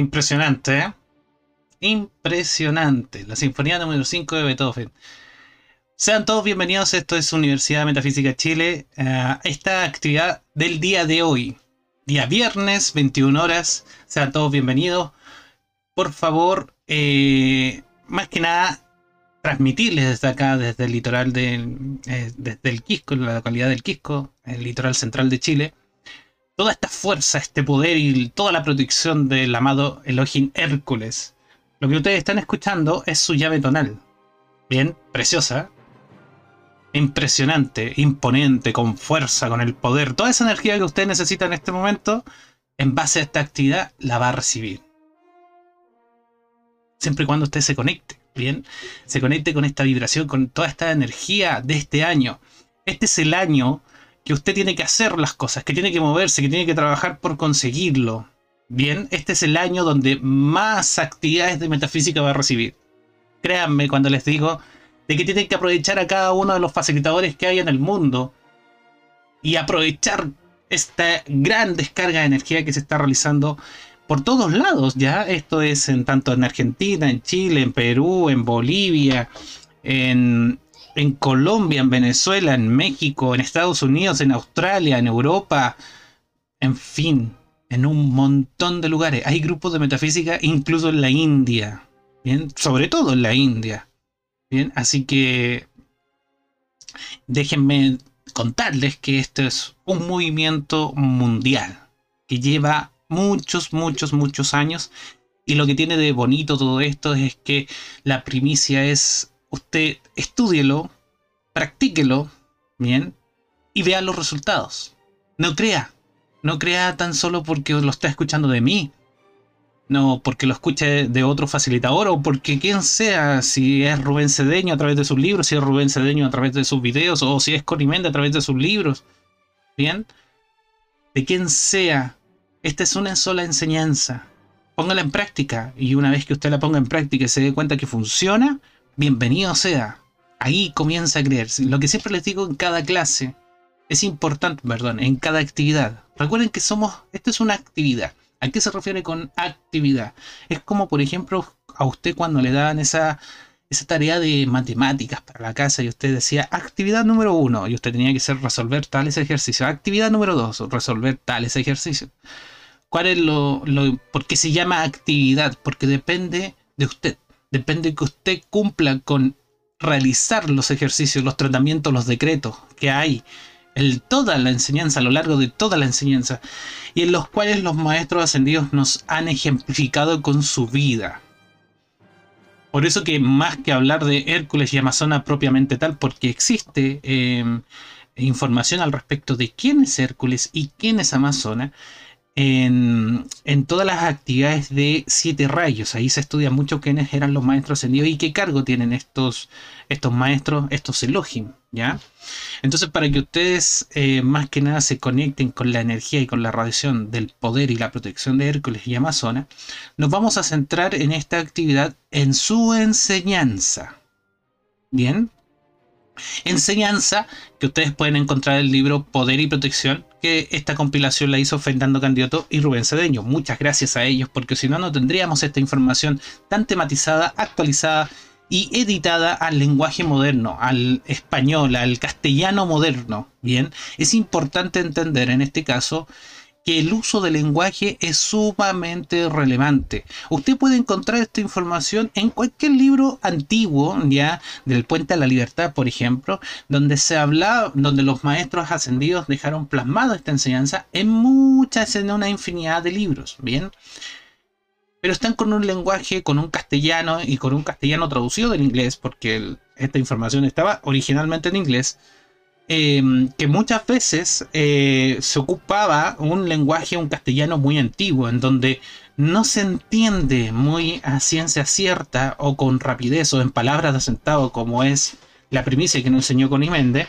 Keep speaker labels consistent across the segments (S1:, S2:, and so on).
S1: Impresionante, ¿eh? Impresionante. La Sinfonía número 5 de Beethoven. Sean todos bienvenidos, esto es Universidad Metafísica Chile. Eh, esta actividad del día de hoy, día viernes, 21 horas. Sean todos bienvenidos. Por favor, eh, más que nada, transmitirles desde acá, desde el litoral del, eh, desde el Quisco, la localidad del Quisco, el litoral central de Chile toda esta fuerza, este poder y toda la protección del amado Elohim Hércules. Lo que ustedes están escuchando es su llave tonal. Bien, preciosa. Impresionante, imponente, con fuerza, con el poder. Toda esa energía que usted necesita en este momento, en base a esta actividad, la va a recibir. Siempre y cuando usted se conecte, bien, se conecte con esta vibración, con toda esta energía de este año. Este es el año que usted tiene que hacer las cosas, que tiene que moverse, que tiene que trabajar por conseguirlo. Bien, este es el año donde más actividades de metafísica va a recibir. Créanme cuando les digo de que tienen que aprovechar a cada uno de los facilitadores que hay en el mundo y aprovechar esta gran descarga de energía que se está realizando por todos lados, ya esto es en tanto en Argentina, en Chile, en Perú, en Bolivia, en en Colombia, en Venezuela, en México, en Estados Unidos, en Australia, en Europa, en fin, en un montón de lugares. Hay grupos de metafísica incluso en la India, ¿bien? Sobre todo en la India, ¿bien? Así que déjenme contarles que esto es un movimiento mundial que lleva muchos, muchos, muchos años. Y lo que tiene de bonito todo esto es que la primicia es usted estúdielo, practíquelo, bien, y vea los resultados. No crea, no crea tan solo porque lo está escuchando de mí, no porque lo escuche de otro facilitador o porque quien sea, si es Rubén Cedeño a través de sus libros, si es Rubén Cedeño a través de sus videos o si es Conimende a través de sus libros. Bien, de quien sea, esta es una sola enseñanza. Póngala en práctica y una vez que usted la ponga en práctica y se dé cuenta que funciona, bienvenido sea. Ahí comienza a creer. Lo que siempre les digo en cada clase es importante, perdón, en cada actividad. Recuerden que somos, esto es una actividad. ¿A qué se refiere con actividad? Es como, por ejemplo, a usted cuando le daban esa, esa tarea de matemáticas para la casa y usted decía actividad número uno y usted tenía que ser resolver tales ejercicios. Actividad número dos, resolver tales ejercicios. ¿Cuál es lo, lo, por qué se llama actividad? Porque depende de usted depende que usted cumpla con realizar los ejercicios, los tratamientos, los decretos que hay en toda la enseñanza, a lo largo de toda la enseñanza, y en los cuales los maestros ascendidos nos han ejemplificado con su vida. Por eso que más que hablar de Hércules y Amazona propiamente tal, porque existe eh, información al respecto de quién es Hércules y quién es Amazona, en, todas las actividades de siete rayos. Ahí se estudia mucho quiénes eran los maestros ascendidos y qué cargo tienen estos, estos maestros, estos Elohim. ¿ya? Entonces, para que ustedes eh, más que nada se conecten con la energía y con la radiación del poder y la protección de Hércules y Amazona, nos vamos a centrar en esta actividad en su enseñanza. Bien, enseñanza que ustedes pueden encontrar en el libro Poder y Protección, que esta compilación la hizo Fernando Candioto y Rubén Cedeño. Muchas gracias a ellos, porque si no, no tendríamos esta información tan tematizada, actualizada y editada al lenguaje moderno, al español, al castellano moderno. Bien, es importante entender en este caso que el uso del lenguaje es sumamente relevante. Usted puede encontrar esta información en cualquier libro antiguo, ya del Puente a la Libertad, por ejemplo, donde se habla, donde los maestros ascendidos dejaron plasmado esta enseñanza en muchas, en una infinidad de libros, ¿bien? Pero están con un lenguaje, con un castellano y con un castellano traducido del inglés, porque esta información estaba originalmente en inglés Em, que muchas veces eh, se ocupaba un lenguaje, un castellano muy antiguo, en donde no se entiende muy a ciencia cierta o con rapidez o en palabras de asentado como es la primicia que nos enseñó Conimende,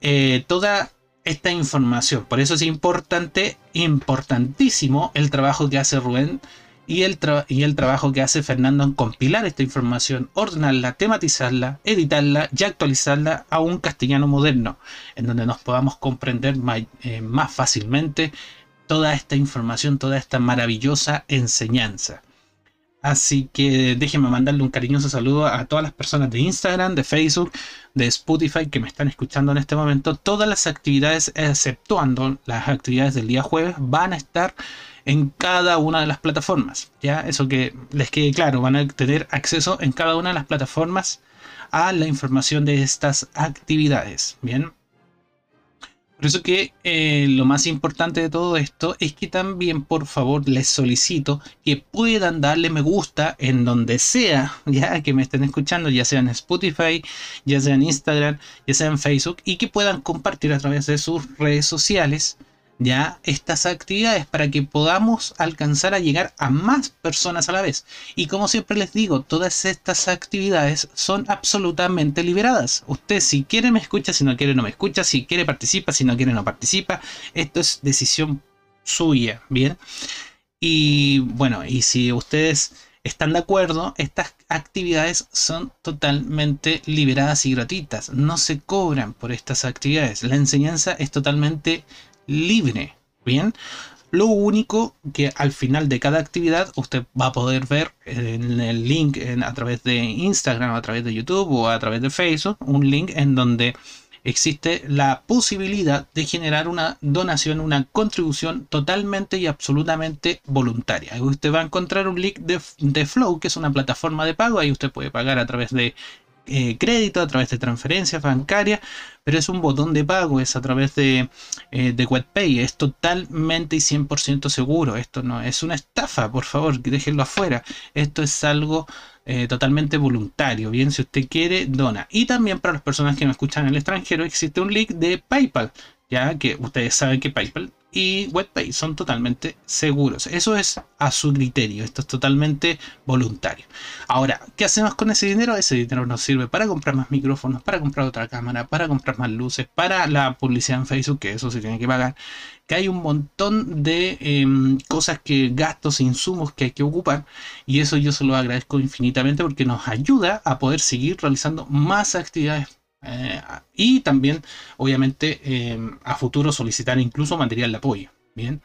S1: eh, toda esta información. Por eso es importante, importantísimo el trabajo que hace Rubén y el, trabajo que hace Fernando en compilar esta información, ordenarla, tematizarla, editarla y actualizarla a un castellano moderno, en donde nos podamos comprender eh, más fácilmente toda esta información, toda esta maravillosa enseñanza. Así que déjenme mandarle un cariñoso saludo a todas las personas de Instagram, de Facebook, de Spotify que me están escuchando en este momento. Todas las actividades, exceptuando las actividades del día jueves, van a estar en cada una de las plataformas. Ya, eso que les quede claro, van a tener acceso en cada una de las plataformas a la información de estas actividades. Bien. Por eso que eh, lo más importante de todo esto es que también por favor les solicito que puedan darle me gusta en donde sea, ya que me estén escuchando, ya sea en Spotify, ya sea en Instagram, ya sea en Facebook, y que puedan compartir a través de sus redes sociales ya estas actividades para que podamos alcanzar a llegar a más personas a la vez. Y como siempre les digo, todas estas actividades son absolutamente liberadas. Usted si quiere me escucha, si no quiere no me escucha, si quiere participa, si no quiere no participa. Esto es decisión suya, ¿bien? Y bueno, y si ustedes están de acuerdo, estas actividades son totalmente liberadas y gratuitas. No se cobran por estas actividades. La enseñanza es totalmente libre. Bien. Lo único que al final de cada actividad usted va a poder ver en el link a través de Instagram, a través de YouTube o a través de Facebook, un link en donde existe la posibilidad de generar una donación, una contribución totalmente y absolutamente voluntaria. Usted va a encontrar un link de, de Flow, que es una plataforma de pago, ahí usted puede pagar a través de eh, crédito, a través de transferencias bancarias, pero es un botón de pago, es a través de, eh, de WebPay, es totalmente y 100% seguro. Esto no es una estafa, por favor, déjenlo afuera. Esto es algo eh, totalmente voluntario. Bien, si usted quiere, dona. Y también para las personas que me escuchan en el extranjero, existe un link de PayPal, ya que ustedes saben que PayPal y WebPay son totalmente seguros. Eso es a su criterio, esto es totalmente voluntario. Ahora, ¿qué hacemos con ese dinero? Ese dinero nos sirve para comprar más micrófonos, para comprar otra cámara, para comprar más luces, para la publicidad en Facebook, que eso se tiene que pagar. Que hay un montón de em, cosas que, gastos, insumos que hay que ocupar. Y eso yo se lo agradezco infinitamente porque nos ayuda a poder seguir realizando más actividades eh, y también, obviamente, eh, a futuro solicitar incluso material de apoyo. Bien.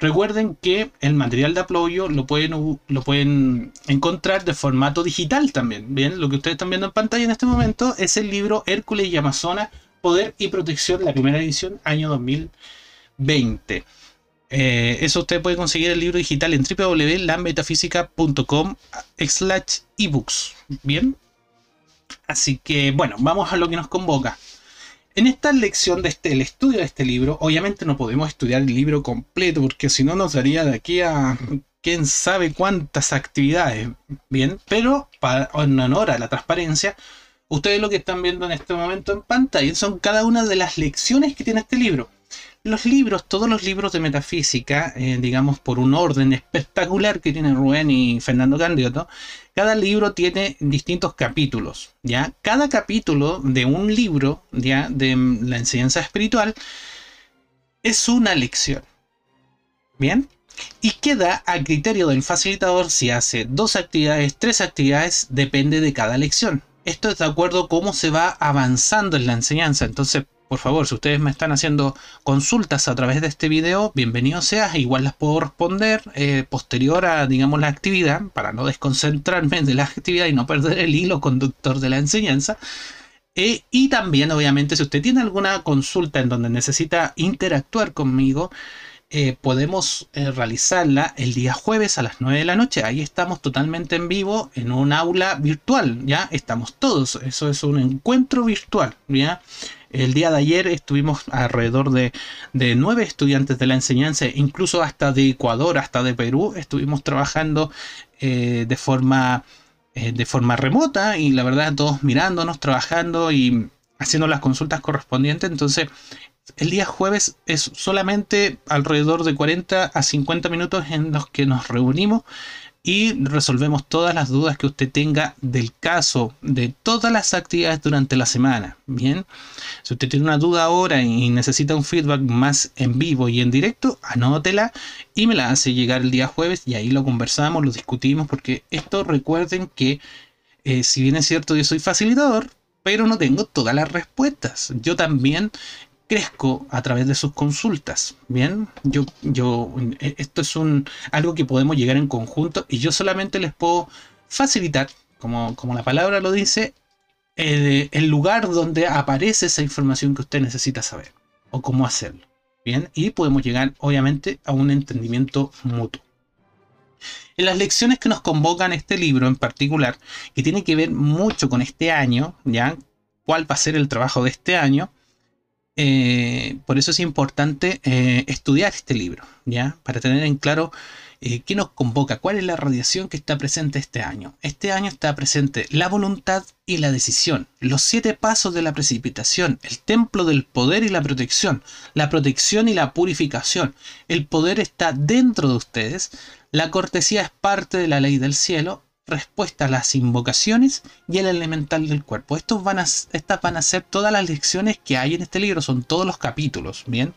S1: Recuerden que el material de apoyo lo pueden, lo pueden encontrar de formato digital también. Bien, lo que ustedes están viendo en pantalla en este momento es el libro Hércules y Amazona, Poder y Protección, la primera edición, año 2020. Eh, eso usted puede conseguir el libro digital en www.lametafísica.com slash ebooks. Bien, Así que bueno, vamos a lo que nos convoca. En esta lección de este, el estudio de este libro, obviamente no podemos estudiar el libro completo porque si no nos daría de aquí a quién sabe cuántas actividades, bien, pero para, en honor a la transparencia, ustedes lo que están viendo en este momento en pantalla son cada una de las lecciones que tiene este libro. Los libros, todos los libros de metafísica, eh, digamos por un orden espectacular que tienen Rubén y Fernando Candioto, cada libro tiene distintos capítulos, ¿ya? Cada capítulo de un libro, ¿ya? De la enseñanza espiritual es una lección. ¿Bien? Y queda a criterio del facilitador si hace dos actividades, tres actividades, depende de cada lección. Esto es de acuerdo a cómo se va avanzando en la enseñanza. Entonces, por favor, si ustedes me están haciendo consultas a través de este video, bienvenido sea. Igual las puedo responder eh, posterior a, digamos, la actividad, para no desconcentrarme de la actividad y no perder el hilo conductor de la enseñanza. Eh, y también, obviamente, si usted tiene alguna consulta en donde necesita interactuar conmigo, eh, podemos realizarla el día jueves a las 9 de la noche. Ahí estamos totalmente en vivo en un aula virtual, ¿ya? Estamos todos, eso es un encuentro virtual, ¿ya? El día de ayer estuvimos alrededor de, nueve estudiantes de la enseñanza, incluso hasta de Ecuador, hasta de Perú, estuvimos trabajando eh, de forma de forma remota y la verdad todos mirándonos, trabajando y haciendo las consultas correspondientes. Entonces el día jueves es solamente alrededor de 40 a 50 minutos en los que nos reunimos y resolvemos todas las dudas que usted tenga del caso, de todas las actividades durante la semana. Bien, si usted tiene una duda ahora y necesita un feedback más en vivo y en directo, anótela y me la hace llegar el día jueves y ahí lo conversamos, lo discutimos, porque esto recuerden que eh, si bien es cierto yo soy facilitador, pero no tengo todas las respuestas. Yo también crezco a través de sus consultas. Bien, yo, yo, e, esto es un, algo que podemos llegar en conjunto y yo solamente les puedo facilitar, como, como la palabra lo dice, el, el, lugar donde aparece esa información que usted necesita saber o cómo hacerlo. Bien, y podemos llegar obviamente a un entendimiento mutuo. En las lecciones que nos convocan este libro en particular, que tiene que ver mucho con este año, ¿ya? ¿Cuál va a ser el trabajo de este año? Eh, por eso es importante eh, estudiar este libro, ¿ya? Para tener en claro eh, qué nos convoca, cuál es la radiación que está presente este año. Este año está presente la voluntad y la decisión, los siete pasos de la precipitación, el templo del poder y la protección, la protección y la purificación. El poder está dentro de ustedes, la cortesía es parte de la ley del cielo respuesta a las invocaciones y el elemental del cuerpo. Estos van a, estas van a ser todas las lecciones que hay en este libro, son todos los capítulos, ¿bien?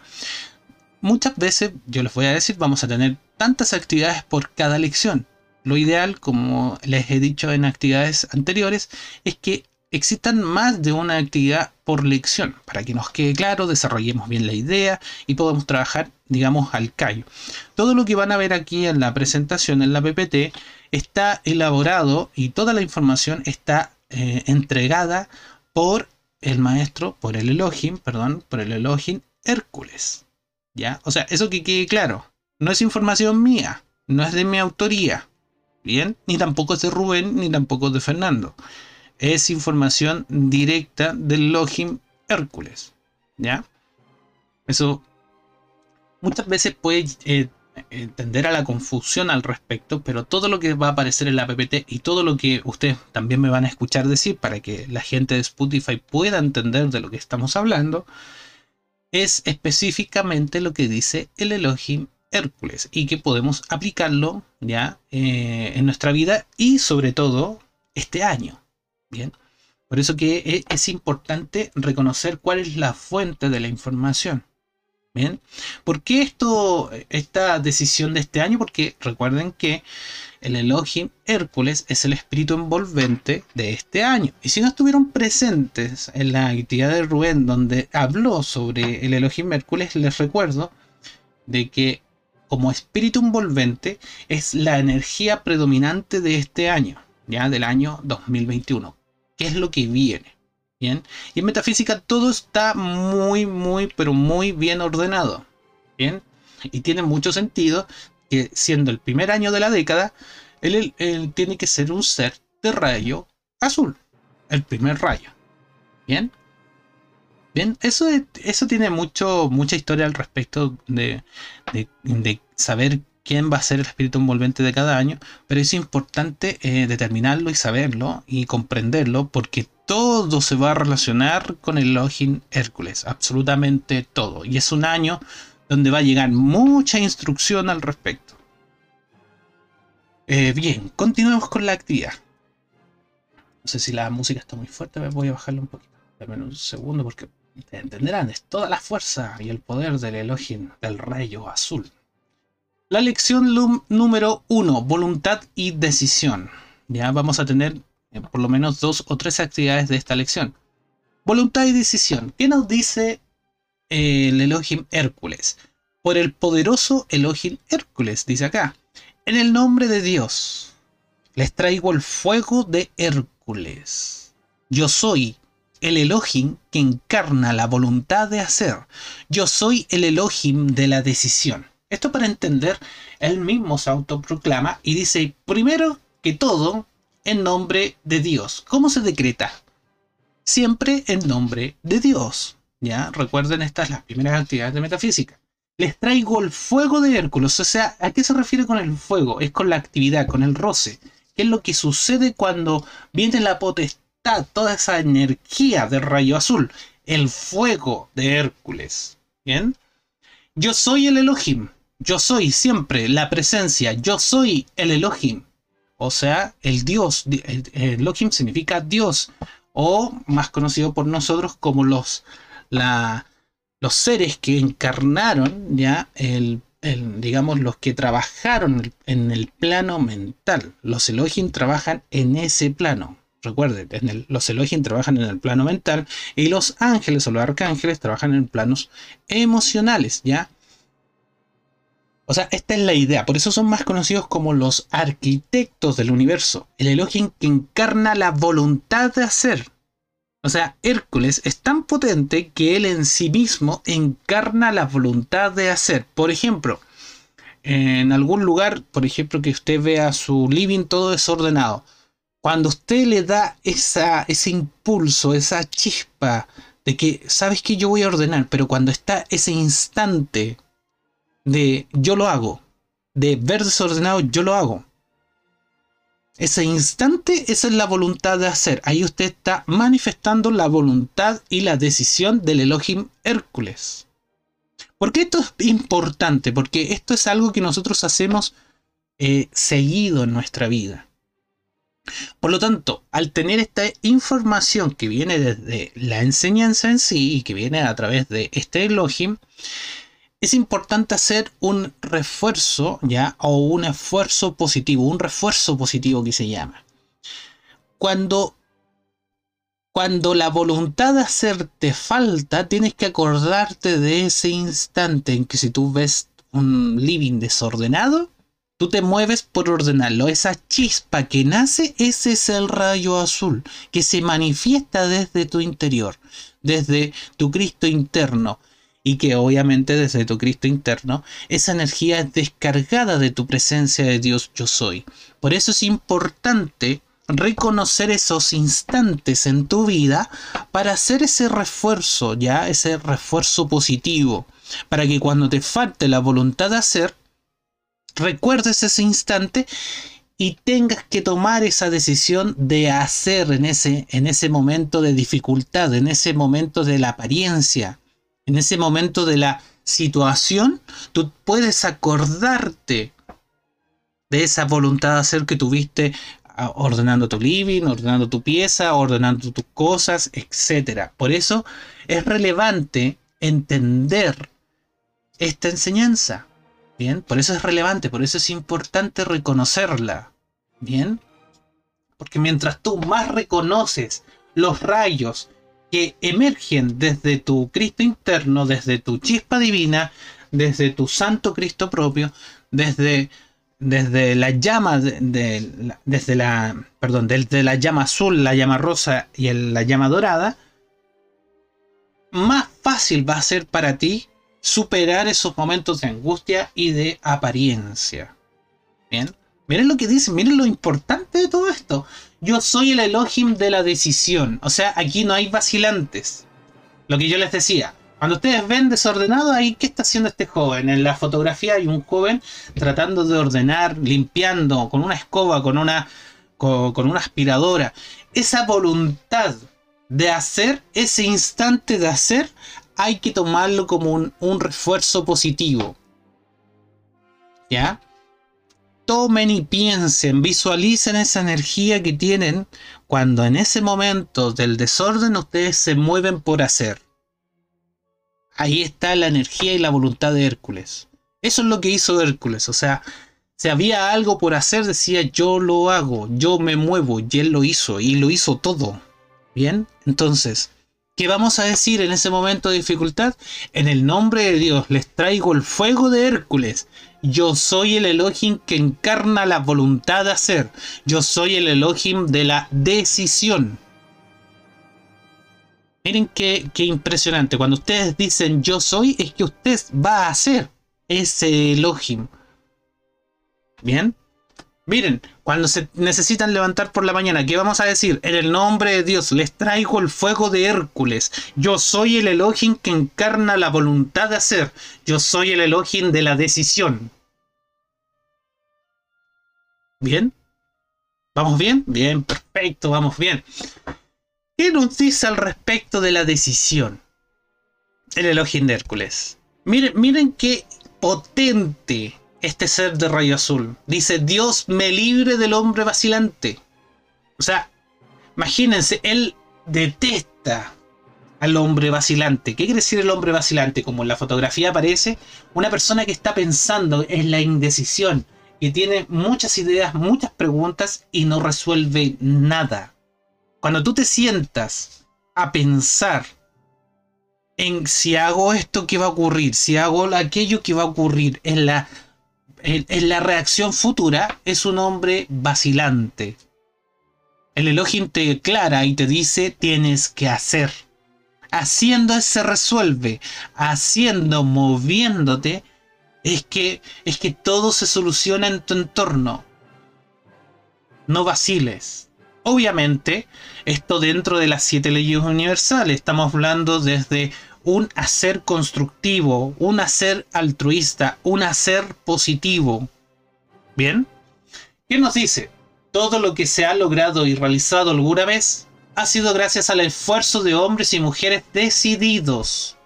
S1: Muchas veces, yo les voy a decir, vamos a tener tantas actividades por cada lección. Lo ideal, como les he dicho en actividades anteriores, es que existan más de una actividad por lección, para que nos quede claro, desarrollemos bien la idea y podamos trabajar, digamos, al callo. Todo lo que van a ver aquí en la presentación, en la PPT, está elaborado y toda la información está eh, entregada por el maestro, por el Elohim, perdón, por el Elohim Hércules. ¿Ya? O sea, eso que quede claro. No es información mía, no es de mi autoría. ¿Bien? Ni tampoco es de Rubén, ni tampoco es de Fernando. Es información directa del Elohim Hércules. ¿Ya? Eso muchas veces puede eh, entender a la confusión al respecto, pero todo lo que va a aparecer en la PPT y todo lo que ustedes también me van a escuchar decir para que la gente de Spotify pueda entender de lo que estamos hablando, es específicamente lo que dice el Elohim Hércules y que podemos aplicarlo ya eh, en nuestra vida y sobre todo este año. Bien. Por eso que e, es importante reconocer cuál es la fuente de la información. ¿Por qué esto, esta decisión de este año? Porque recuerden que el Elohim Hércules es el espíritu envolvente de este año. Y si no estuvieron presentes en la actividad de Rubén donde habló sobre el Elohim Hércules, les recuerdo de que como espíritu envolvente es la energía predominante de este año, ya del año 2021. ¿Qué es lo que viene? Bien. Y en metafísica todo está muy, muy, pero muy bien ordenado. Bien. Y tiene mucho sentido que siendo el primer año de la década, él, tiene que ser un ser de rayo azul. El primer rayo. Bien. Bien, eso, eso tiene mucho, mucha historia al respecto de, de, saber quién va a ser el espíritu envolvente de cada año, pero es importante eh, determinarlo y saberlo y comprenderlo porque todo se va a relacionar con el Elohim Hércules, absolutamente todo. Y es un año donde va a llegar mucha instrucción al respecto. Eh, bien, continuemos con la actividad. No sé si la música está muy fuerte, voy a bajarla un poquito. Dame un segundo porque entenderán, es toda la fuerza y el poder del Elohim del rayo azul. La lección número uno, voluntad y decisión. Ya vamos a tener eh, por lo menos dos o tres actividades de esta lección. Voluntad y decisión. ¿Qué nos dice eh, el Elohim Hércules? Por el poderoso Elohim Hércules, dice acá. En el nombre de Dios, les traigo el fuego de Hércules. Yo soy el Elohim que encarna la voluntad de hacer. Yo soy el Elohim de la decisión. Esto para entender, él mismo se autoproclama y dice, primero que todo, en nombre de Dios. ¿Cómo se decreta? Siempre en nombre de Dios. ¿Ya? Recuerden estas las primeras actividades de metafísica. Les traigo el fuego de Hércules. O sea, ¿a qué se refiere con el fuego? Es con la actividad, con el roce. ¿Qué es lo que sucede cuando viene la potestad, toda esa energía del rayo azul? El fuego de Hércules. ¿Bien? Yo soy el Elohim. Yo soy siempre la presencia. Yo soy el Elohim. O sea, el Dios. Elohim significa Dios. O más conocido por nosotros como los, los seres que encarnaron ya el, digamos, los que trabajaron en el plano mental. Los Elohim trabajan en ese plano. Recuerden, los Elohim trabajan en el plano mental y los ángeles o los arcángeles trabajan en planos emocionales, ¿ya? O sea, esta es la idea. Por eso son más conocidos como los arquitectos del universo. El Elohim que encarna la voluntad de hacer. O sea, Hércules es tan potente que él en sí mismo encarna la voluntad de hacer. Por ejemplo, en algún lugar, por ejemplo, que usted vea su living todo desordenado. Cuando usted le da esa, ese impulso, esa chispa de que sabes que yo voy a ordenar, pero cuando está ese instante de yo lo hago, de ver desordenado, yo lo hago. Ese instante, esa es la voluntad de hacer. Ahí usted está manifestando la voluntad y la decisión del Elohim Hércules. ¿Por qué esto es importante? Porque esto es algo que nosotros hacemos eh, seguido en nuestra vida. Por lo tanto, al tener esta información que viene desde la enseñanza en sí y que viene a través de este Elohim, es importante hacer un refuerzo, ¿ya? O un esfuerzo positivo, un refuerzo positivo que se llama. Cuando, cuando la voluntad de hacerte falta, tienes que acordarte de ese instante en que si tú ves un living desordenado, tú te mueves por ordenarlo. Esa chispa que nace, ese es el rayo azul que se manifiesta desde tu interior, desde tu Cristo interno y que obviamente desde tu Cristo interno esa energía es descargada de tu presencia de Dios yo soy. Por eso es importante reconocer esos instantes en tu vida para hacer ese refuerzo, ya ese refuerzo positivo, para que cuando te falte la voluntad de hacer, recuerdes ese instante y tengas que tomar esa decisión de hacer en ese, en ese momento de dificultad, en ese momento de la apariencia, en ese momento de la situación, tú puedes acordarte de esa voluntad de hacer que tuviste ah, ordenando tu living, ordenando tu pieza, ordenando tus cosas, etc. Por eso es relevante entender esta enseñanza. Bien, por eso es relevante, por eso es importante reconocerla. Bien, porque mientras tú más reconoces los rayos que emergen desde tu Cristo interno, desde tu chispa divina, desde tu santo Cristo propio, desde, desde la llama de, desde la perdón, llama azul, la llama rosa y la llama dorada, más fácil va a ser para ti superar esos momentos de angustia y de apariencia. Bien, miren lo que dice, miren lo importante de todo esto yo soy el Elohim de la decisión. O sea, aquí no hay vacilantes. Lo que yo les decía. Cuando ustedes ven desordenado, ahí, ¿qué está haciendo este joven? En la fotografía hay un joven tratando de ordenar, limpiando, con una escoba, con una, aspiradora. Esa voluntad de hacer, ese instante de hacer, hay que tomarlo como un, un refuerzo positivo. ¿Ya? Tomen y piensen, visualicen esa energía que tienen cuando en ese momento del desorden ustedes se mueven por hacer. Ahí está la energía y la voluntad de Hércules. Eso es lo que hizo Hércules. O sea, si había algo por hacer, decía yo lo hago, yo me muevo, y él lo hizo, y lo hizo todo. Bien, entonces, ¿qué vamos a decir en ese momento de dificultad? En el nombre de Dios les traigo el fuego de Hércules. Yo soy el Elohim que encarna la voluntad de hacer. Yo soy el Elohim de la decisión. Miren qué, qué impresionante. Cuando ustedes dicen yo soy, es que usted va a hacer ese Elohim. Bien. Miren, cuando se necesitan levantar por la mañana, ¿qué vamos a decir? En el nombre de Dios, les traigo el fuego de Hércules. Yo soy el Elohim que encarna la voluntad de hacer. Yo soy el Elohim de la decisión. ¿Bien? ¿Vamos bien? Bien, perfecto, vamos bien. ¿Qué nos dice al respecto de la decisión? El Elohim de Hércules. Miren, miren qué potente este ser de rayo azul. Dice, Dios me libre del hombre vacilante. O sea, imagínense, él detesta al hombre vacilante. ¿Qué quiere decir el hombre vacilante? Como en la fotografía aparece, una persona que está pensando en la indecisión, que tiene muchas ideas, muchas preguntas y no resuelve nada. Cuando tú te sientas a pensar en si hago esto, ¿qué va a ocurrir? Si hago aquello, ¿qué va a ocurrir? En la en, la reacción futura es un hombre vacilante. El Elohim te declara y te dice tienes que hacer. Haciendo se resuelve. Haciendo, moviéndote, es que, es que todo se soluciona en tu entorno. No vaciles. Obviamente, esto dentro de las siete leyes universales. Estamos hablando desde un hacer constructivo, un hacer altruista, un hacer positivo. ¿Bien? ¿Qué nos dice? Todo lo que se ha logrado y realizado alguna vez ha sido gracias al esfuerzo de hombres y mujeres decididos.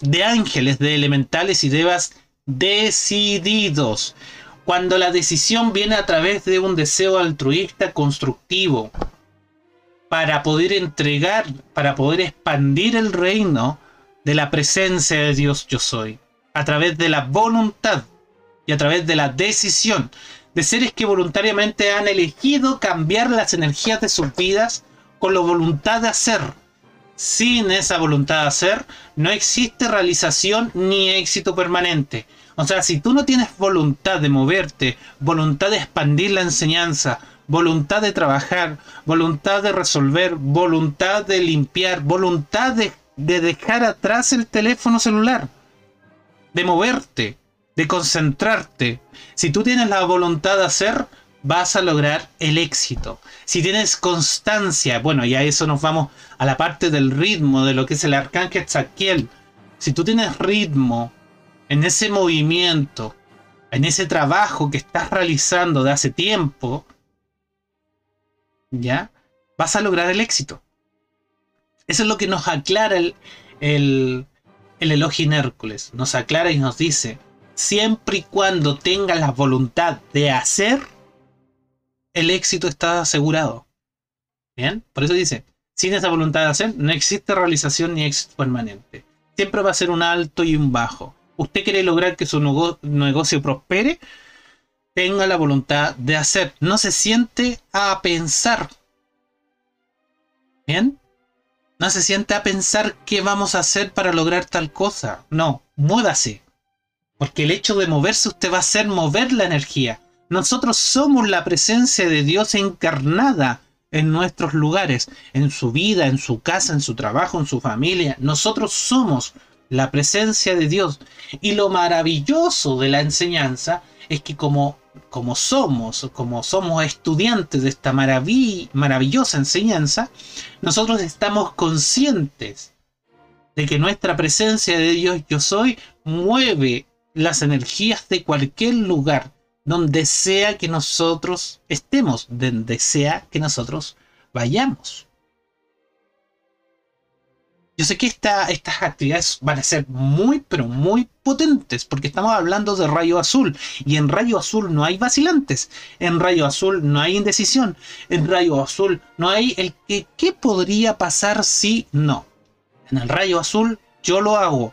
S1: De ángeles, de elementales y devas decididos. Cuando la decisión viene a través de un deseo altruista constructivo, para poder entregar, para poder expandir el reino de la presencia de Dios yo soy, a través de la voluntad y a través de la decisión de seres que voluntariamente han elegido cambiar las energías de sus vidas con la voluntad de hacer. Sin esa voluntad de hacer, no existe realización ni éxito permanente. O sea, si tú no tienes voluntad de moverte, voluntad de expandir la enseñanza, voluntad de trabajar, voluntad de resolver, voluntad de limpiar, voluntad de, dejar atrás el teléfono celular, de moverte, de concentrarte. Si tú tienes la voluntad de hacer, vas a lograr el éxito. Si tienes constancia, bueno, ya eso nos vamos a la parte del ritmo, de lo que es el arcángel Zaquiel. Si tú tienes ritmo en ese movimiento, en ese trabajo que estás realizando de hace tiempo, ¿ya? Vas a lograr el éxito. Eso es lo que nos aclara el, el, el Elohim Hércules. Nos aclara y nos dice, siempre y cuando tengas la voluntad de hacer, el éxito está asegurado. ¿Bien? Por eso dice, sin esa voluntad de hacer, no existe realización ni éxito permanente. Siempre va a ser un alto y un bajo. Usted quiere lograr que su negocio prospere, tenga la voluntad de hacer. No se siente a pensar. ¿Bien? No se siente a pensar qué vamos a hacer para lograr tal cosa. No, muévase. Porque el hecho de moverse usted va a hacer mover la energía. Nosotros somos la presencia de Dios encarnada en nuestros lugares, en su vida, en su casa, en su trabajo, en su familia. Nosotros somos la presencia de Dios. Y lo maravilloso de la enseñanza es que como como somos, como somos estudiantes de esta maravillosa enseñanza, nosotros estamos conscientes de que nuestra presencia de Dios yo soy mueve las energías de cualquier lugar, donde sea que nosotros estemos, donde sea que nosotros vayamos. Yo sé que estas actividades van a ser muy, pero muy potentes, porque estamos hablando de rayo azul, y en rayo azul no hay vacilantes, en rayo azul no hay indecisión, en rayo azul no hay el que, ¿qué podría pasar si no? En el rayo azul yo lo hago.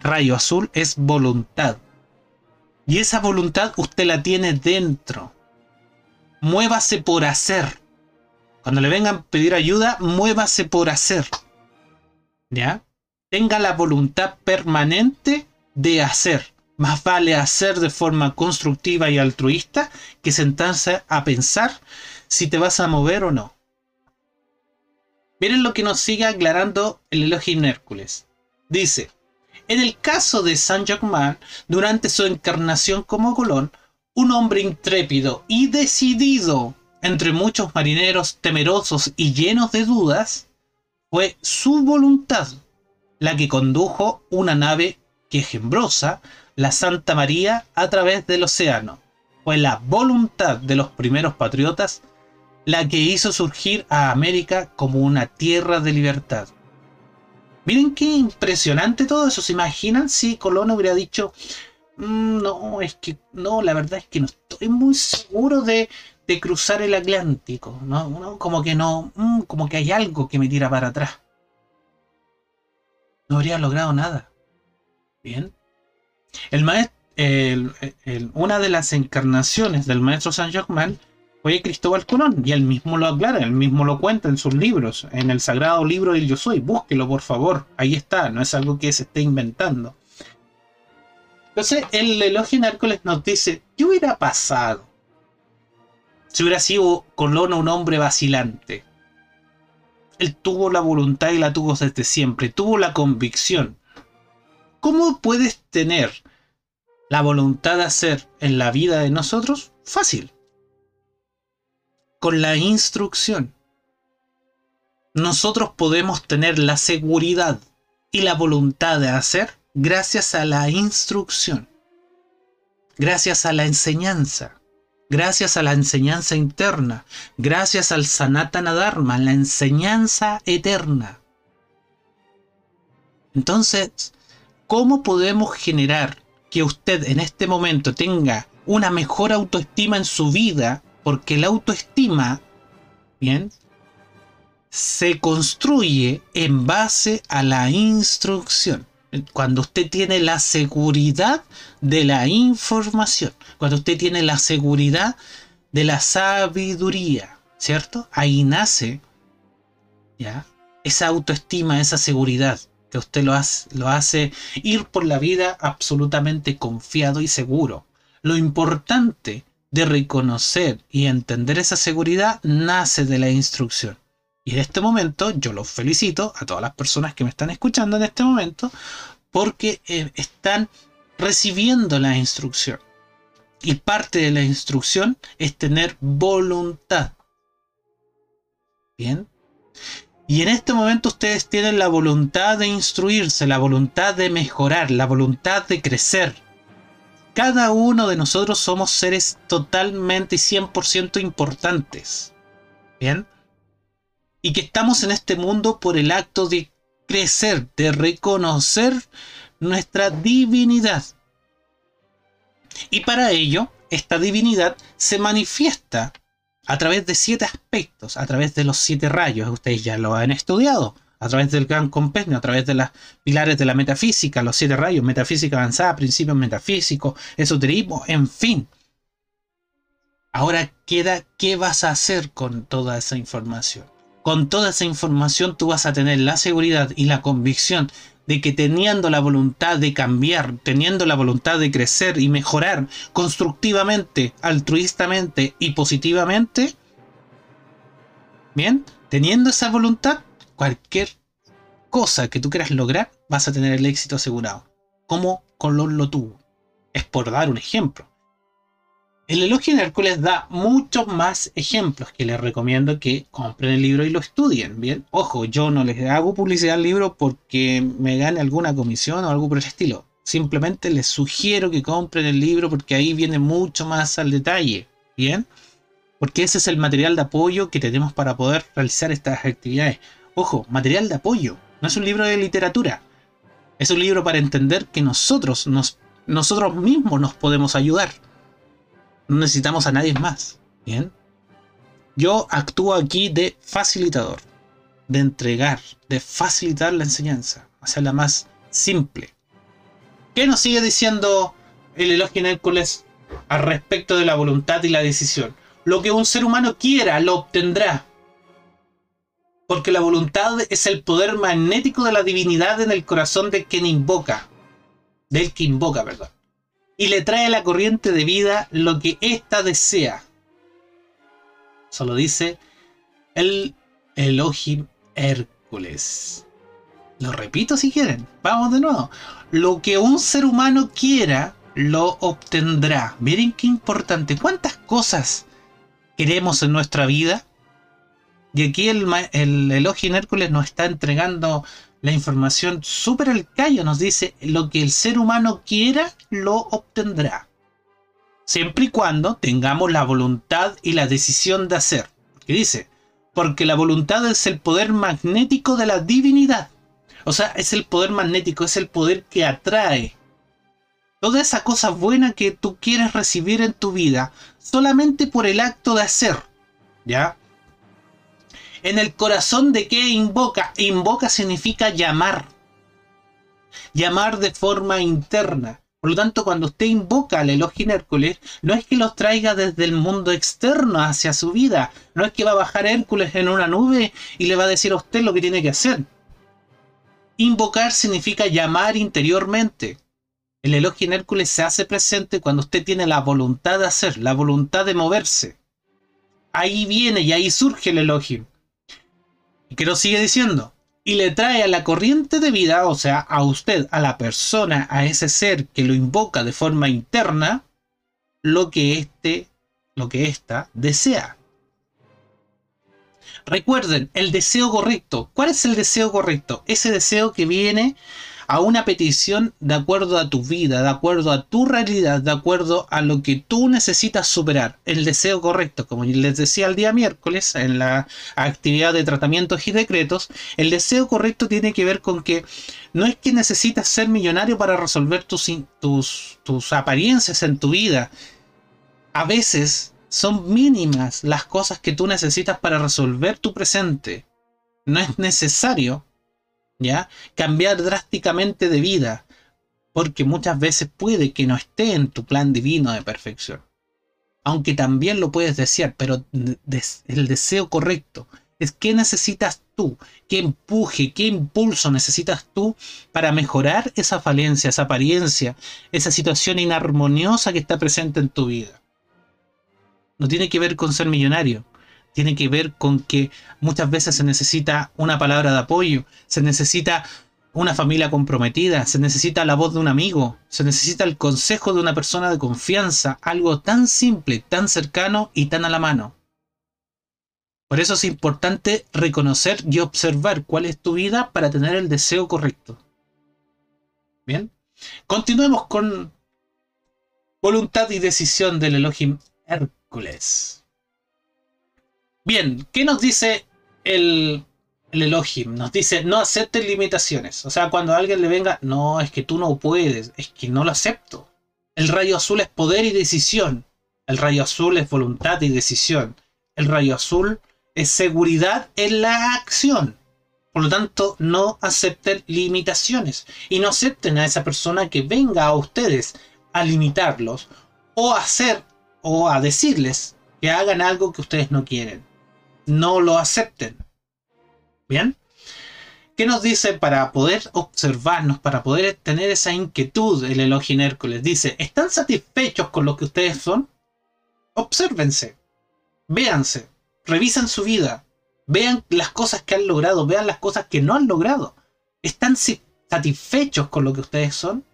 S1: Rayo azul es voluntad. Y esa voluntad usted la tiene dentro. Muévase por hacer. Cuando le vengan a pedir ayuda, muévase por hacer. Tenga la voluntad permanente de hacer. Más vale hacer de forma constructiva y altruista que sentarse a pensar si te vas a mover o no. Miren lo que nos sigue aclarando el elogio en Hércules. Dice, en el caso de Saint Germain, durante su encarnación como Colón, un hombre intrépido y decidido entre muchos marineros temerosos y llenos de dudas, fue su voluntad la que condujo una nave quejembrosa, la Santa María, a través del océano. Fue la voluntad de los primeros patriotas la que hizo surgir a América como una tierra de libertad. Miren qué impresionante todo eso. ¿Se imaginan si Colón hubiera dicho, mm, no, es que no, la verdad es que no estoy muy seguro de, cruzar el Atlántico, ¿no? Como que no, mm, como que hay algo que me tira para atrás. No habría logrado nada. Bien. El maestro, una de las encarnaciones del maestro Saint Germain fue Cristóbal Colón, y él mismo lo aclara, él mismo lo cuenta en sus libros, en el sagrado libro del Yo Soy. Búsquelo, por favor. Ahí está, no es algo que se esté inventando. Entonces, el elogio Hércules nos dice: ¿Qué hubiera pasado si hubiera sido Colón un hombre vacilante? Él tuvo la voluntad y la tuvo desde siempre, tuvo la convicción. ¿Cómo puedes tener la voluntad de hacer en la vida de nosotros? Fácil con la instrucción. Nosotros podemos tener la seguridad y la voluntad de hacer gracias a la instrucción, gracias a la enseñanza, gracias a la enseñanza interna, gracias al Sanatana Dharma, la enseñanza eterna. Entonces, ¿cómo podemos generar que usted en este momento tenga una mejor autoestima en su vida porque la autoestima, bien, se construye en base a la instrucción. Cuando usted tiene la seguridad de la información, cuando usted tiene la seguridad de la sabiduría, ¿cierto? Ahí nace. Esa autoestima, esa seguridad que usted lo hace ir por la vida absolutamente confiado y seguro. Lo importante de reconocer y entender esa seguridad nace de la instrucción. Y en este momento yo los felicito a todas las personas que me están escuchando en este momento porque eh, están recibiendo la instrucción. Y parte de la instrucción es tener voluntad. Bien. Y en este momento ustedes tienen la voluntad de instruirse, la voluntad de mejorar, la voluntad de crecer, cada uno de nosotros somos seres totalmente y 100% importantes. ¿Bien? Y que estamos en este mundo por el acto de crecer, de reconocer nuestra divinidad. Y para ello, esta divinidad se manifiesta a través de siete aspectos, a través de los siete rayos. Ustedes ya lo han estudiado a través del gran compendio, a través de los pilares de la metafísica, los siete rayos, metafísica avanzada, principios metafísicos, esoterismo, en fin. Ahora queda qué vas a hacer con toda esa información. Con toda esa información tú vas a tener la seguridad y la convicción de que teniendo la voluntad de cambiar, teniendo la voluntad de crecer y mejorar constructivamente, altruistamente y positivamente, bien, teniendo esa voluntad, cualquier cosa que tú quieras lograr, vas a tener el éxito asegurado. Como Colón lo tuvo. Es por dar un ejemplo. El elogio de Hércules da muchos más ejemplos que les recomiendo que compren el libro y lo estudien. Bien, ojo, yo no les hago publicidad al libro porque me gane alguna comisión o algo por el estilo. Simplemente les sugiero que compren el libro porque ahí viene mucho más al detalle. Bien, Porque ese es el material de apoyo que tenemos para poder realizar estas actividades. Ojo, material de apoyo, no es un libro de literatura. Es un libro para entender que nosotros, nos, nosotros mismos nos podemos ayudar. No necesitamos a nadie más. Bien. Yo actúo aquí de facilitador, de entregar, de facilitar la enseñanza, hacerla más simple. ¿Qué nos sigue diciendo el elogio Hércules al respecto de la voluntad y la decisión? Lo que un ser humano quiera, lo obtendrá. Porque la voluntad es el poder magnético de la divinidad en el corazón de quien invoca. Del que invoca, perdón. Y le trae la corriente de vida lo que ésta desea. Solo dice el Elohim Hércules. Lo repito si quieren. Vamos de nuevo. Lo que un ser humano quiera, lo obtendrá. Miren qué importante. ¿Cuántas cosas queremos en nuestra vida? Y aquí el, el Elohim Hércules nos está entregando la información súper al callo. Nos dice, lo que el ser humano quiera, lo obtendrá. Siempre y cuando tengamos la voluntad y la decisión de hacer. ¿Qué dice? Porque la voluntad es el poder magnético de la divinidad. O sea, es el poder magnético, es el poder que atrae. Toda esa cosa buena que tú quieres recibir en tu vida, solamente por el acto de hacer. ¿Ya? En el corazón de qué invoca. Invoca significa llamar. Llamar de forma interna. Por lo tanto, cuando usted invoca al Elohim Hércules, no es que los traiga desde el mundo externo hacia su vida. No es que va a bajar Hércules en una nube y le va a decir a usted lo que tiene que hacer. Invocar significa llamar interiormente. El Elohim Hércules se hace presente cuando usted tiene la voluntad de hacer, la voluntad de moverse. Ahí viene y ahí surge el Elohim. Que lo sigue diciendo. Y le trae a la corriente de vida, o sea, a usted, a la persona, a ese ser que lo invoca de forma interna, lo que éste, lo que ésta desea. Recuerden, el deseo correcto. ¿Cuál es el deseo correcto? Ese deseo que viene a una petición de acuerdo a tu vida, de acuerdo a tu realidad, de acuerdo a lo que tú necesitas superar. El deseo correcto, como les decía el día miércoles en la actividad de tratamientos y decretos, el deseo correcto tiene que ver con que no es que necesitas ser millonario para resolver tus, tus, tus apariencias en tu vida. A veces son mínimas las cosas que tú necesitas para resolver tu presente. No es necesario Cambiar drásticamente de vida, porque muchas veces puede que no esté en tu plan divino de perfección. Aunque también lo puedes desear, pero el deseo correcto es qué necesitas tú, qué empuje, qué impulso necesitas tú para mejorar esa falencia, esa apariencia, esa situación inarmoniosa que está presente en tu vida. No tiene que ver con ser millonario, tiene que ver con que muchas veces se necesita una palabra de apoyo, se necesita una familia comprometida, se necesita la voz de un amigo, se necesita el consejo de una persona de confianza, algo tan simple, tan cercano y tan a la mano. Por eso es importante reconocer y observar cuál es tu vida para tener el deseo correcto. Bien, continuemos con voluntad y decisión del Elohim Hércules. Bien, ¿qué nos dice el, el Elohim? Nos dice, no aceptes limitaciones. O sea, cuando alguien le venga, no, es que tú no puedes, es que no lo acepto. El rayo azul es poder y decisión. El rayo azul es voluntad y decisión. El rayo azul es seguridad en la acción. Por lo tanto, no acepten limitaciones. Y no acepten a esa persona que venga a ustedes a limitarlos o a hacer o a decirles que hagan algo que ustedes no quieren no lo acepten. ¿Bien? ¿Qué nos dice para poder observarnos, para poder tener esa inquietud el Elohim Hércules? Dice, ¿están satisfechos con lo que ustedes son? Obsérvense, véanse, revisen su vida, vean las cosas que han logrado, vean las cosas que no han logrado. ¿Están satisfechos con lo que ustedes son?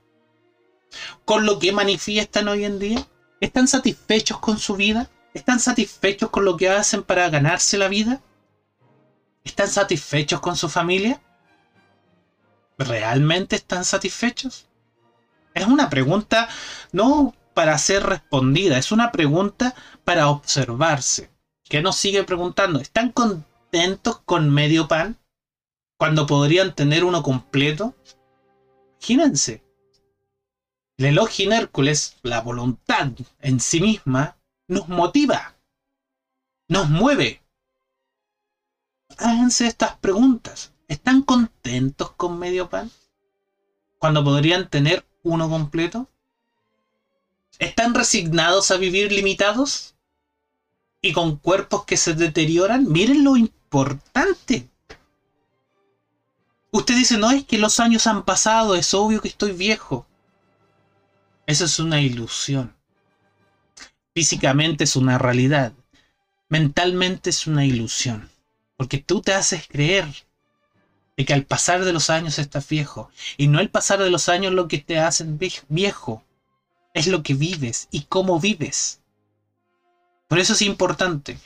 S1: ¿Con lo que manifiestan hoy en día? ¿Están satisfechos con su vida? ¿Están satisfechos con lo que hacen para ganarse la vida? ¿Están satisfechos con su familia? ¿Realmente están satisfechos? Es una pregunta no para ser respondida, es una pregunta para observarse. ¿Qué nos sigue preguntando? ¿Están contentos con medio pan cuando podrían tener uno completo? Imagínense. El elogio en Hércules, la voluntad en sí misma, nos motiva, nos mueve. Háganse estas preguntas. ¿Están contentos con medio pan? Cuando podrían tener uno completo. ¿Están resignados a vivir limitados? ¿Y con cuerpos que se deterioran? Miren lo importante. Usted dice, no, es que los años han pasado, es obvio que estoy viejo. Eso es una ilusión. Físicamente es una realidad. Mentalmente es una ilusión. Porque tú te haces creer de que al pasar de los años estás viejo. Y no el pasar de los años lo que te hacen viejo. Es lo que vives y cómo vives. Por eso es importante.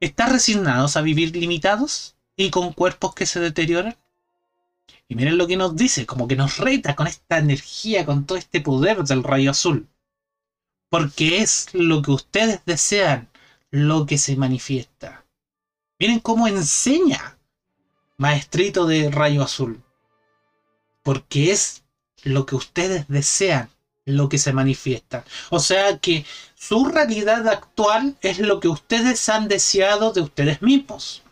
S1: ¿Estás resignados a vivir limitados y con cuerpos que se deterioran? Y miren lo que nos dice, como que nos reta con esta energía, con todo este poder del rayo azul. Porque es lo que ustedes desean, lo que se manifiesta. Miren cómo enseña Maestrito de Rayo Azul. Porque es lo que ustedes desean, lo que se manifiesta. O sea que su realidad actual es lo que ustedes han deseado de ustedes mismos.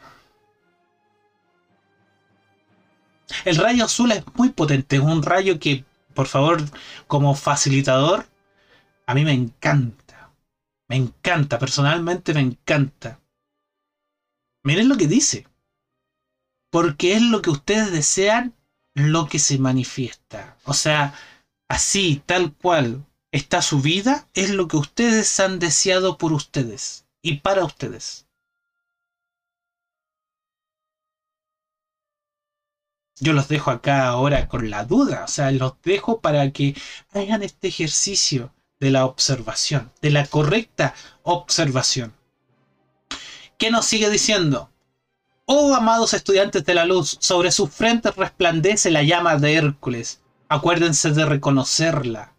S1: El rayo azul es muy potente, es un rayo que, por favor, como facilitador, a mí me encanta. Me encanta, personalmente me encanta. Miren lo que dice. Porque es lo que ustedes desean, lo que se manifiesta. O sea, así, tal cual está su vida, es lo que ustedes han deseado por ustedes y para ustedes. yo los dejo acá ahora con la duda, o sea, los dejo para que hagan este ejercicio de la observación, de la correcta observación. ¿Qué nos sigue diciendo? Oh, amados estudiantes de la luz, sobre sus frentes resplandece la llama de Hércules. Acuérdense de reconocerla.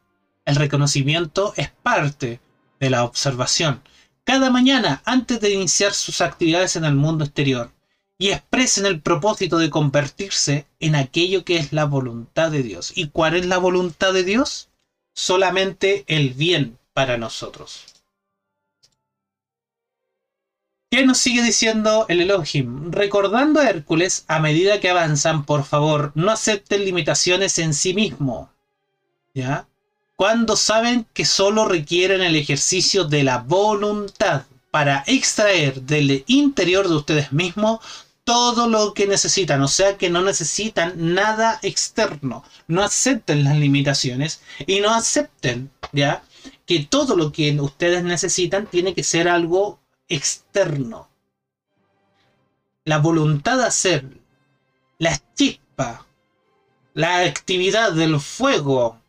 S1: El reconocimiento es parte de la observación. Cada mañana, antes de iniciar sus actividades en el mundo exterior, y expresen el propósito de convertirse en aquello que es la voluntad de Dios. ¿Y cuál es la voluntad de Dios? Solamente el bien para nosotros. ¿Qué nos sigue diciendo el Elohim? Recordando a Hércules, a medida que avanzan, por favor, no acepten limitaciones en sí mismo. ¿Ya? Cuando saben que solo requieren el ejercicio de la voluntad para extraer del interior de ustedes mismos todo lo que necesitan, o sea que no necesitan nada externo, no acepten las limitaciones y no acepten, ¿ya? Que todo lo que ustedes necesitan tiene que ser algo externo. La voluntad de hacer, la chispa, la actividad del fuego,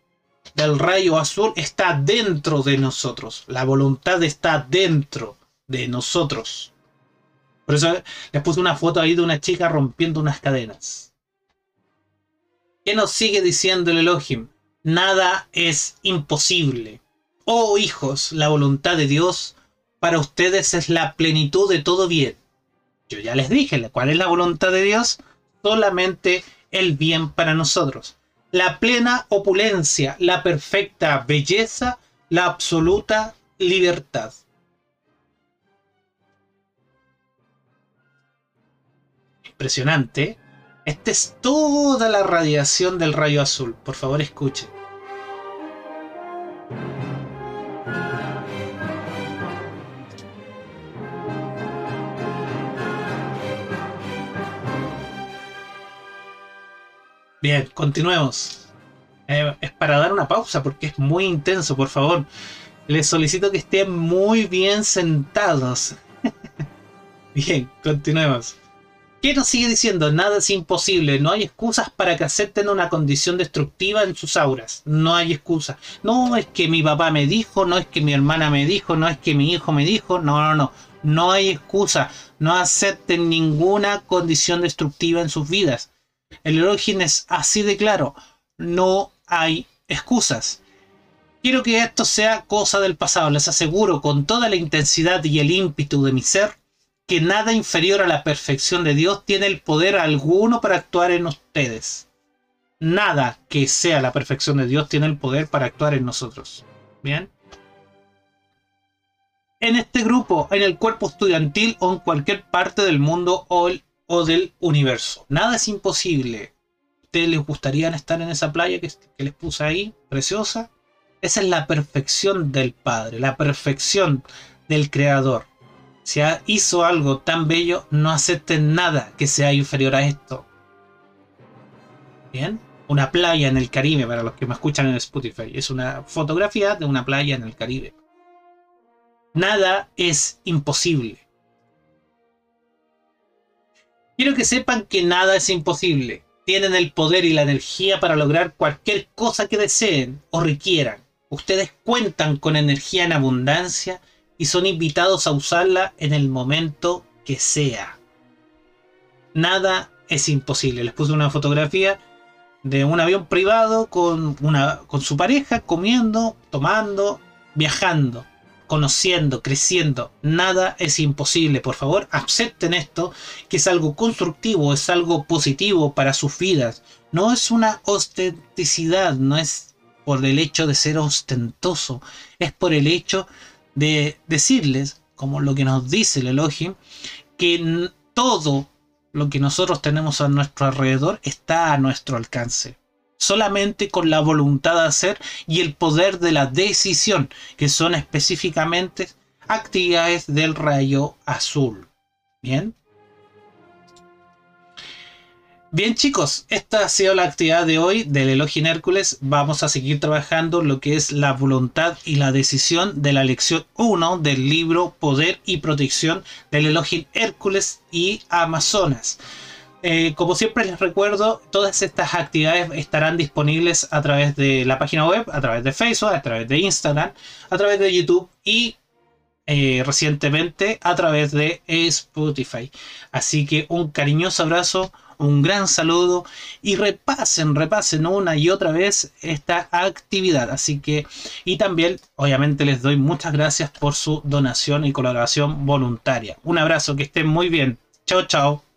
S1: del rayo azul está dentro de nosotros. La voluntad está dentro de nosotros. Por eso les puse una foto ahí de una chica rompiendo unas cadenas. ¿Qué nos sigue diciendo el Elohim? Nada es imposible. Oh hijos, la voluntad de Dios para ustedes es la plenitud de todo bien. Yo ya les dije, ¿cuál es la voluntad de Dios? Solamente el bien para nosotros. La plena opulencia, la perfecta belleza, la absoluta libertad. Impresionante. Esta es toda la radiación del rayo azul. Por favor, escuchen. Bien, continuemos. Eh, es para dar una pausa porque es muy intenso, por favor. Les solicito que estén muy bien sentados. bien, continuemos. ¿Qué nos sigue diciendo? Nada es imposible, no hay excusas para que acepten una condición destructiva en sus auras. No hay excusa. No es que mi papá me dijo, no es que mi hermana me dijo, no es que mi hijo me dijo, no, no, no. No hay excusa. No acepten ninguna condición destructiva en sus vidas. El origen es así de claro. No hay excusas. Quiero que esto sea cosa del pasado. Les aseguro con toda la intensidad y el ímpetu de mi ser que nada inferior a la perfección de Dios tiene el poder alguno para actuar en ustedes. Nada que sea la perfección de Dios tiene el poder para actuar en nosotros. ¿Bien? En este grupo, en el cuerpo estudiantil o en cualquier parte del mundo o, del universo. Nada es imposible. ¿Ustedes les gustaría estar en esa playa que, que les puse ahí? Preciosa. Esa es la perfección del Padre, la perfección del Creador. Si hizo algo tan bello, no acepten nada que sea inferior a esto. Bien, una playa en el Caribe, para los que me escuchan en Spotify. Es una fotografía de una playa en el Caribe. Nada es imposible. Quiero que sepan que nada es imposible. Tienen el poder y la energía para lograr cualquier cosa que deseen o requieran. Ustedes cuentan con energía en abundancia y son invitados a usarla en el momento que sea. Nada es imposible. Les puse una fotografía de un avión privado con, una, con su pareja comiendo, tomando, viajando, conociendo, creciendo. Nada es imposible. Por favor, acepten esto, que es algo constructivo, es algo positivo para sus vidas. No es una ostenticidad, no es por el hecho de ser ostentoso, es por el hecho de decirles, como lo que nos dice el Elohim, que todo lo que nosotros tenemos a nuestro alrededor está a nuestro alcance. Solamente con la voluntad de hacer y el poder de la decisión, que son específicamente actividades del rayo azul. Bien. Bien chicos, esta ha sido la actividad de hoy del Elohim Hércules. Vamos a seguir trabajando lo que es la voluntad y la decisión de la lección 1 del libro Poder y Protección del Elohim Hércules y Amazonas. Eh, como siempre les recuerdo, todas estas actividades estarán disponibles a través de la página web, a través de Facebook, a través de Instagram, a través de YouTube y eh, recientemente a través de Spotify. Así que un cariñoso abrazo un gran saludo y repasen, repasen una y otra vez esta actividad. Así que, y también, obviamente, les doy muchas gracias por su donación y colaboración voluntaria. Un abrazo, que estén muy bien. Chao, chao.